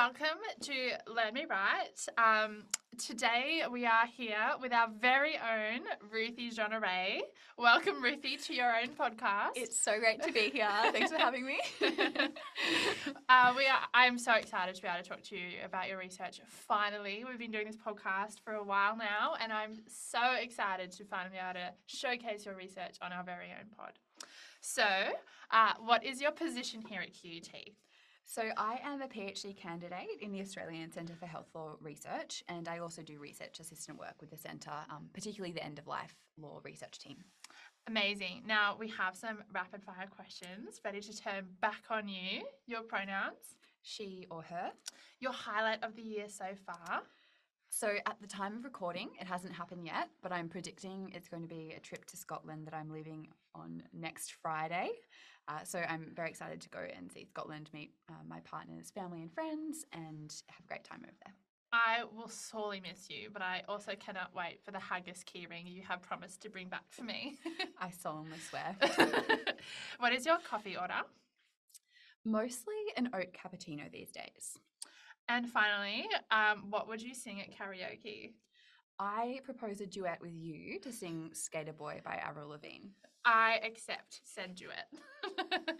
welcome to Learn Me Right. Um, today we are here with our very own Ruthie Jeanneret Welcome, Ruthie, to your own podcast. It's so great to be here. Thanks for having me. uh, we are. I'm so excited to be able to talk to you about your research. Finally, we've been doing this podcast for a while now, and I'm so excited to finally be able to showcase your research on our very own pod. So, uh, what is your position here at QUT? So, I am a PhD candidate in the Australian Centre for Health Law Research, and I also do research assistant work with the centre, um, particularly the end of life law research team. Amazing. Now, we have some rapid fire questions ready to turn back on you. Your pronouns? She or her. Your highlight of the year so far? So, at the time of recording, it hasn't happened yet, but I'm predicting it's going to be a trip to Scotland that I'm leaving on next Friday. Uh, so I'm very excited to go and see Scotland, meet uh, my partner's family and friends, and have a great time over there. I will sorely miss you, but I also cannot wait for the haggis keyring you have promised to bring back for me. I solemnly swear. what is your coffee order? Mostly an oat cappuccino these days. And finally, um, what would you sing at karaoke? I propose a duet with you to sing Skater Boy by Avril Lavigne. I accept said duet.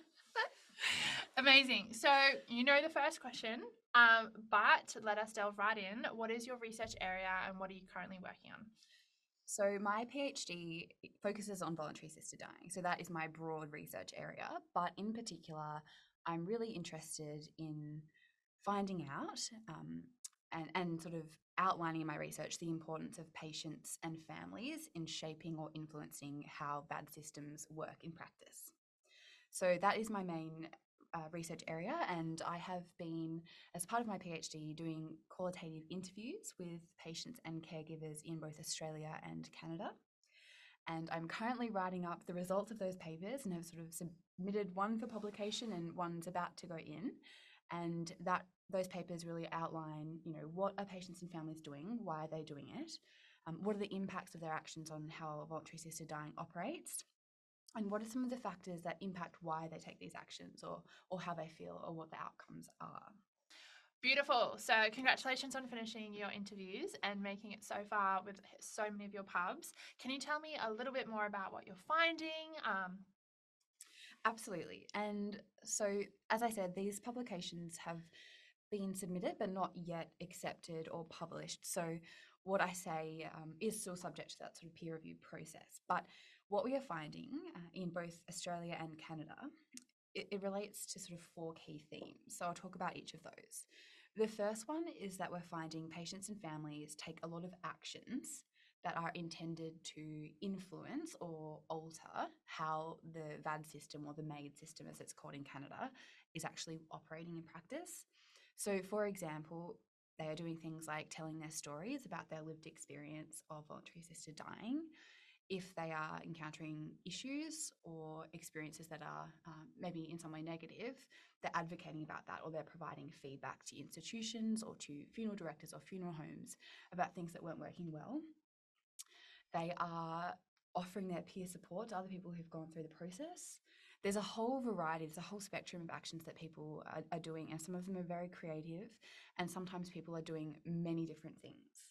Amazing. So you know the first question, um, but let us delve right in. What is your research area and what are you currently working on? So my PhD focuses on voluntary assisted dying. So that is my broad research area, but in particular, I'm really interested in finding out um, and, and sort of outlining in my research the importance of patients and families in shaping or influencing how VAD systems work in practice. So that is my main uh, research area, and I have been, as part of my PhD, doing qualitative interviews with patients and caregivers in both Australia and Canada. And I'm currently writing up the results of those papers and have sort of submitted one for publication and one's about to go in and that those papers really outline you know what are patients and families doing why are they doing it um, what are the impacts of their actions on how voluntary assisted dying operates and what are some of the factors that impact why they take these actions or or how they feel or what the outcomes are Beautiful. So, congratulations on finishing your interviews and making it so far with so many of your pubs. Can you tell me a little bit more about what you're finding? Um, Absolutely. And so, as I said, these publications have been submitted but not yet accepted or published. So, what I say um, is still subject to that sort of peer review process. But what we are finding uh, in both Australia and Canada, it, it relates to sort of four key themes. So, I'll talk about each of those. The first one is that we're finding patients and families take a lot of actions that are intended to influence or alter how the VAD system or the MAID system, as it's called in Canada, is actually operating in practice. So, for example, they are doing things like telling their stories about their lived experience of voluntary assisted dying. If they are encountering issues or experiences that are um, maybe in some way negative, they're advocating about that or they're providing feedback to institutions or to funeral directors or funeral homes about things that weren't working well. They are offering their peer support to other people who've gone through the process. There's a whole variety, there's a whole spectrum of actions that people are, are doing, and some of them are very creative, and sometimes people are doing many different things.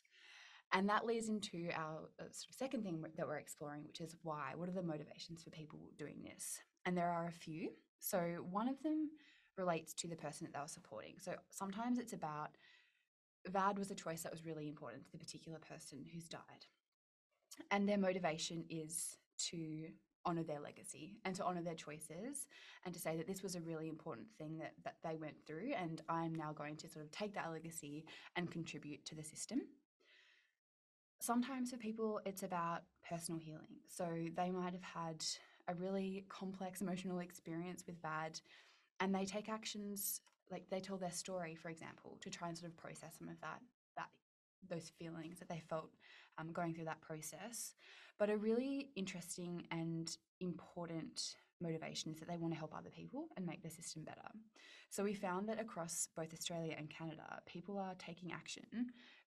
And that leads into our uh, sort of second thing that we're exploring, which is why. What are the motivations for people doing this? And there are a few. So one of them relates to the person that they were supporting. So sometimes it's about VAD was a choice that was really important to the particular person who's died and their motivation is to honor their legacy and to honor their choices and to say that this was a really important thing that, that they went through and i'm now going to sort of take that legacy and contribute to the system. Sometimes for people it's about personal healing. So they might have had a really complex emotional experience with VAD and they take actions like they tell their story for example to try and sort of process some of that that those feelings that they felt um, going through that process. But a really interesting and important motivation is that they want to help other people and make the system better. So we found that across both Australia and Canada, people are taking action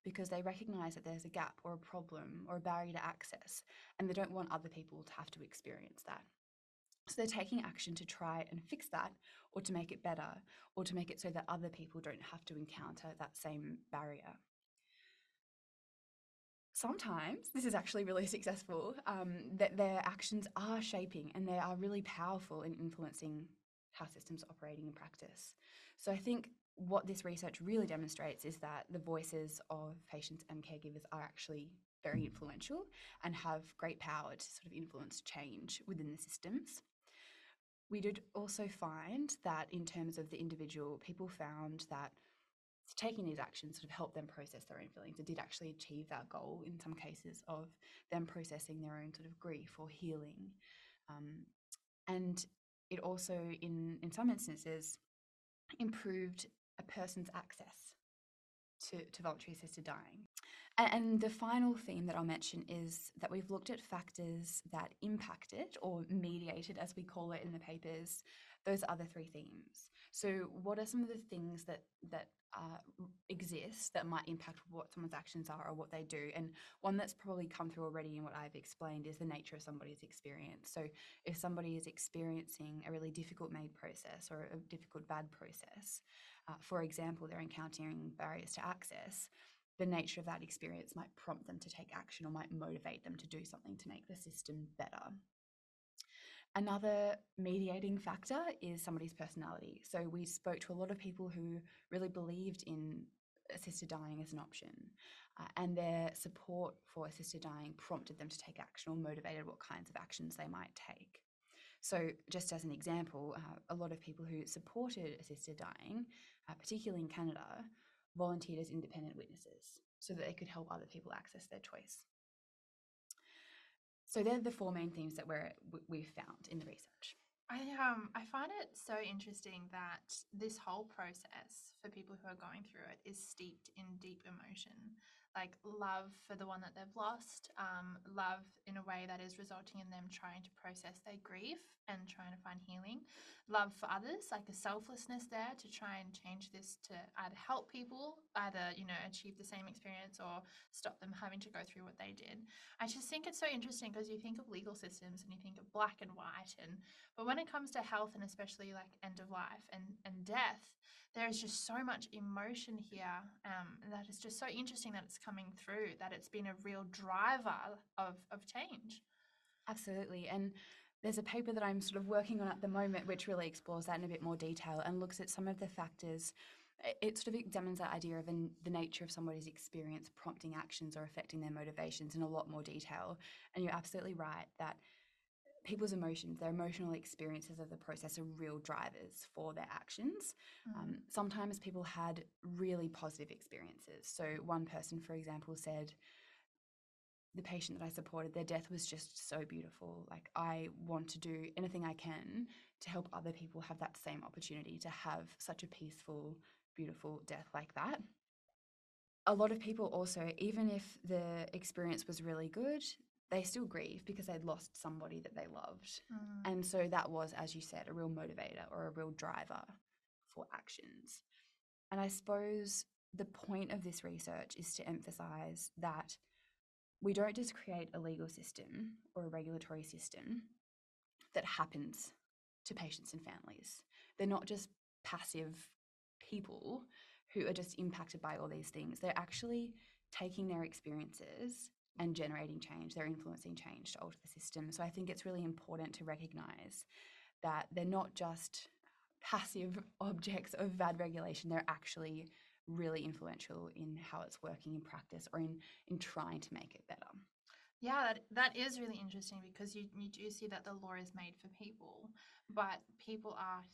because they recognise that there's a gap or a problem or a barrier to access, and they don't want other people to have to experience that. So they're taking action to try and fix that or to make it better or to make it so that other people don't have to encounter that same barrier. Sometimes this is actually really successful, um, that their actions are shaping and they are really powerful in influencing how systems are operating in practice. So I think what this research really demonstrates is that the voices of patients and caregivers are actually very influential and have great power to sort of influence change within the systems. We did also find that in terms of the individual, people found that taking these actions sort of helped them process their own feelings. It did actually achieve that goal in some cases of them processing their own sort of grief or healing. Um, and it also, in, in some instances, improved a person's access to, to voluntary assisted dying. And, and the final theme that I'll mention is that we've looked at factors that impacted or mediated, as we call it in the papers, those other three themes. So, what are some of the things that that uh, exist that might impact what someone's actions are or what they do? And one that's probably come through already in what I've explained is the nature of somebody's experience. So, if somebody is experiencing a really difficult MAID process or a difficult VAD process, uh, for example, they're encountering barriers to access. The nature of that experience might prompt them to take action or might motivate them to do something to make the system better. Another mediating factor is somebody's personality. So we spoke to a lot of people who really believed in assisted dying as an option, uh, and their support for assisted dying prompted them to take action or motivated what kinds of actions they might take. So, just as an example, uh, a lot of people who supported assisted dying, uh, particularly in Canada, volunteered as independent witnesses so that they could help other people access their choice. So they're the four main themes that we're, we've found in the research. I um I find it so interesting that this whole process for people who are going through it is steeped in deep emotion like love for the one that they've lost, um, love in a way that is resulting in them trying to process their grief and trying to find healing, love for others, like a selflessness there to try and change this to either help people, either, you know, achieve the same experience or stop them having to go through what they did. I just think it's so interesting because you think of legal systems and you think of black and white and but when it comes to health and especially like end of life and, and death, there is just so much emotion here um, that is just so interesting that it's coming through, that it's been a real driver of, of change. Absolutely. And there's a paper that I'm sort of working on at the moment which really explores that in a bit more detail and looks at some of the factors. It sort of examines that idea of the nature of somebody's experience prompting actions or affecting their motivations in a lot more detail. And you're absolutely right that people's emotions, their emotional experiences of the process are real drivers for their actions. Mm. Um, sometimes people had really positive experiences. So, one person, for example, said, the patient that I supported, their death was just so beautiful. Like, I want to do anything I can to help other people have that same opportunity to have such a peaceful, beautiful death like that. A lot of people also, even if the experience was really good, they still grieve because they'd lost somebody that they loved. Mm. And so that was, as you said, a real motivator or a real driver for actions. And I suppose the point of this research is to emphasize that we don't just create a legal system or a regulatory system that happens to patients and families. They're not just passive people who are just impacted by all these things. They're actually taking their experiences and generating change. They're influencing change to alter the system. So I think it's really important to recognize that they're not just passive objects of VAD regulation, they're actually really influential in how it's working in practice or in, in trying to make it better. Yeah, that, that is really interesting because you, you do see that the law is made for people, but people are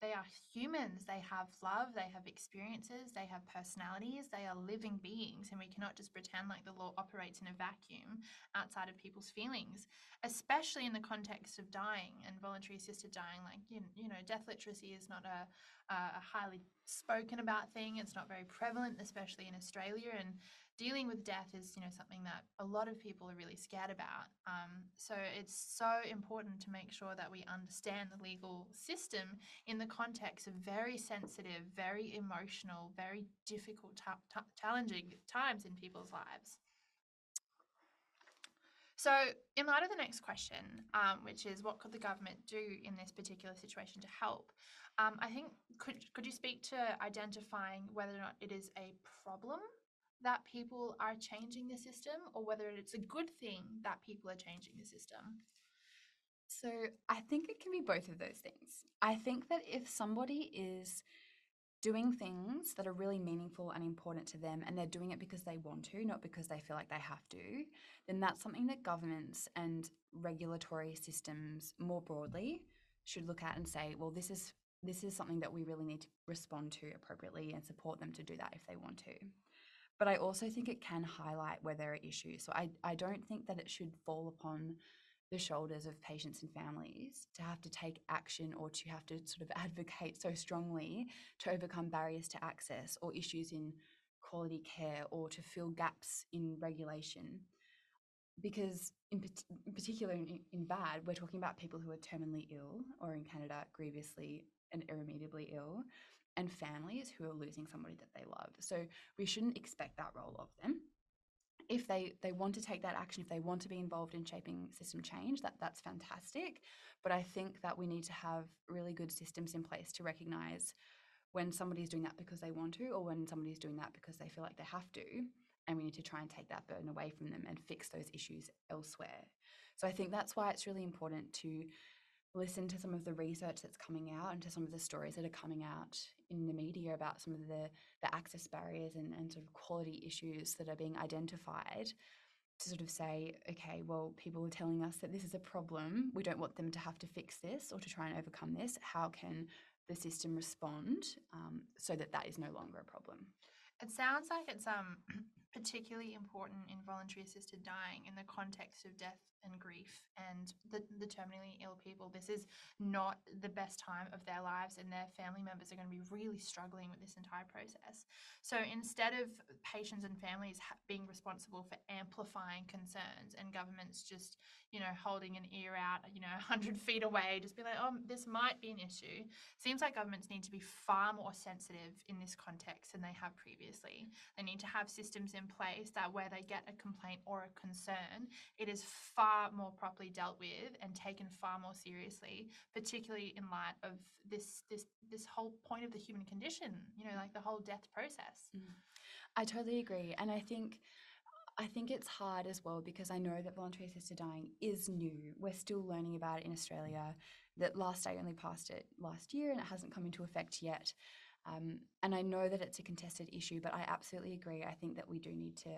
they are humans. They have love, they have experiences, they have personalities, they are living beings, and we cannot just pretend like the law operates in a vacuum outside of people's feelings, especially in the context of dying and voluntary assisted dying. Like, you, you know, death literacy is not a, a highly spoken about thing, it's not very prevalent, especially in Australia. And dealing with death is you know something that a lot of people are really scared about um, so it's so important to make sure that we understand the legal system in the context of very sensitive very emotional very difficult challenging times in people's lives So, in light of the next question, um, which is what could the government do in this particular situation to help? Um, I think could could you speak to identifying whether or not it is a problem that people are changing the system, or whether it's a good thing that people are changing the system? So I think it can be both of those things. I think that if somebody is doing things that are really meaningful and important to them and they're doing it because they want to, not because they feel like they have to, then that's something that governments and regulatory systems more broadly should look at and say, well, this is this is something that we really need to respond to appropriately and support them to do that if they want to. But I also think it can highlight where there are issues. So I, I don't think that it should fall upon the shoulders of patients and families to have to take action or to have to sort of advocate so strongly to overcome barriers to access or issues in quality care or to fill gaps in regulation. Because, in, in particular, in, in VAD, we're talking about people who are terminally ill or in Canada, grievously and irremediably ill, and families who are losing somebody that they love. So, we shouldn't expect that role of them. If they they want to take that action if they want to be involved in shaping system change that that's fantastic. But i think that we need to have really good systems in place to recognize when somebody's doing that because they want to or when somebody's doing that because they feel like they have to. And we need to try and take that burden away from them and fix those issues elsewhere. So i think that's why it's really important to listen to some of the research that's coming out and to some of the stories that are coming out in the media about some of the, the access barriers and, and sort of quality issues that are being identified to sort of say, okay, well, people are telling us that this is a problem. We don't want them to have to fix this or to try and overcome this. How can the system respond um, so that that is no longer a problem? It sounds like it's um particularly important in voluntary assisted dying in the context of death and grief and the, the terminally ill people. This is not the best time of their lives, and their family members are going to be really struggling with this entire process. So instead of patients and families being responsible for amplifying concerns and governments just, you know, holding an ear out, you know, 100 feet away, just be like, oh, this might be an issue, seems like governments need to be far more sensitive in this context than they have previously. They need to have systems in place that where they get a complaint or a concern, it is far more properly dealt with and taken far more seriously, particularly in light of this this this whole point of the human condition, you know, like the whole death process. Mm. I totally agree. And I think I think it's hard as well because I know that voluntary assisted dying is new. We're still learning about it in Australia. That last day only passed it last year and it hasn't come into effect yet. Um, and I know that it's a contested issue, but I absolutely agree. I think that we do need to,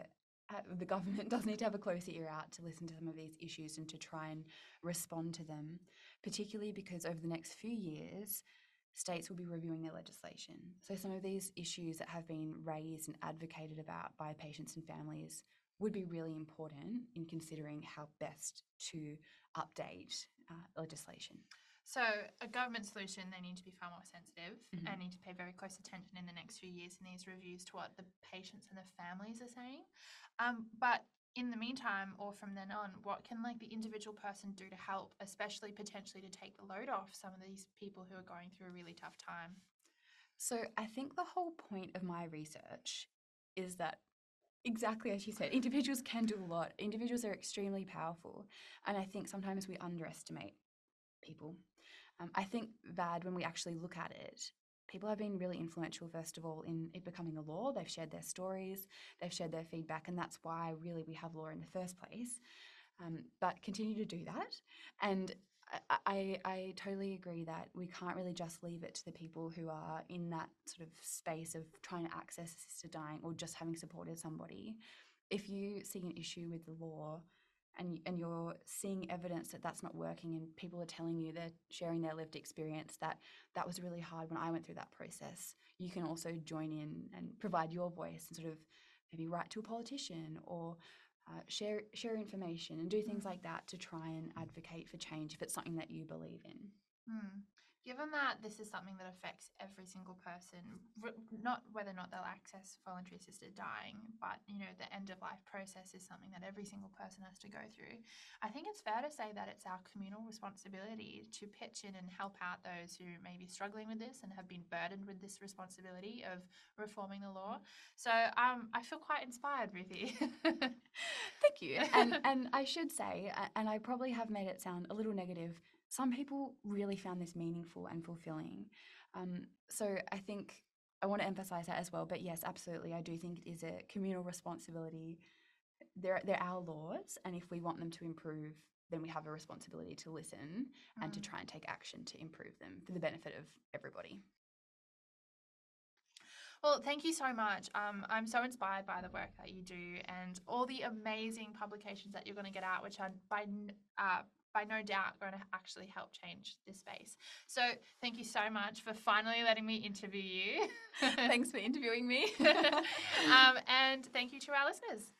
uh, the government does need to have a closer ear out to listen to some of these issues and to try and respond to them, particularly because over the next few years, states will be reviewing their legislation. So some of these issues that have been raised and advocated about by patients and families would be really important in considering how best to update uh, legislation. So, a government solution, they need to be far more sensitive mm-hmm. and need to pay very close attention in the next few years in these reviews to what the patients and the families are saying. Um, but in the meantime, or from then on, what can like the individual person do to help, especially potentially to take the load off some of these people who are going through a really tough time? So, I think the whole point of my research is that exactly as you said, individuals can do a lot. Individuals are extremely powerful. And I think sometimes we underestimate people um, I think VAD, when we actually look at it, people have been really influential, first of all, in it becoming a law. They've shared their stories, they've shared their feedback, and that's why really we have law in the first place. Um, but continue to do that. And I, I, I, totally agree that we can't really just leave it to the people who are in that sort of space of trying to access assisted dying or just having supported somebody. If you see an issue with the law, and and you're seeing evidence that that's not working and people are telling you they're sharing their lived experience that that was really hard when I went through that process you can also join in and provide your voice and sort of maybe write to a politician or uh, share share information and do things mm. like that to try and advocate for change if it's something that you believe in mm. Given that this is something that affects every single person, not whether or not they'll access voluntary assisted dying, but you know the end of life process is something that every single person has to go through. I think it's fair to say that it's our communal responsibility to pitch in and help out those who may be struggling with this and have been burdened with this responsibility of reforming the law. So um, I feel quite inspired, Ruthie. Thank you. And and I should say, and I probably have made it sound a little negative. Some people really found this meaningful and fulfilling. Um, so I think I want to emphasize that as well. But yes, absolutely, I do think it is a communal responsibility. They're they're our laws, and if we want them to improve, then we have a responsibility to listen and to Mm. try and take action to improve them for the benefit of everybody. Well, thank you so much. Um, I'm so inspired by the work that you do and all the amazing publications that you're going to get out, which are by uh, by no doubt going to actually help change this space. So, thank you so much for finally letting me interview you. Thanks for interviewing me. um, and thank you to our listeners.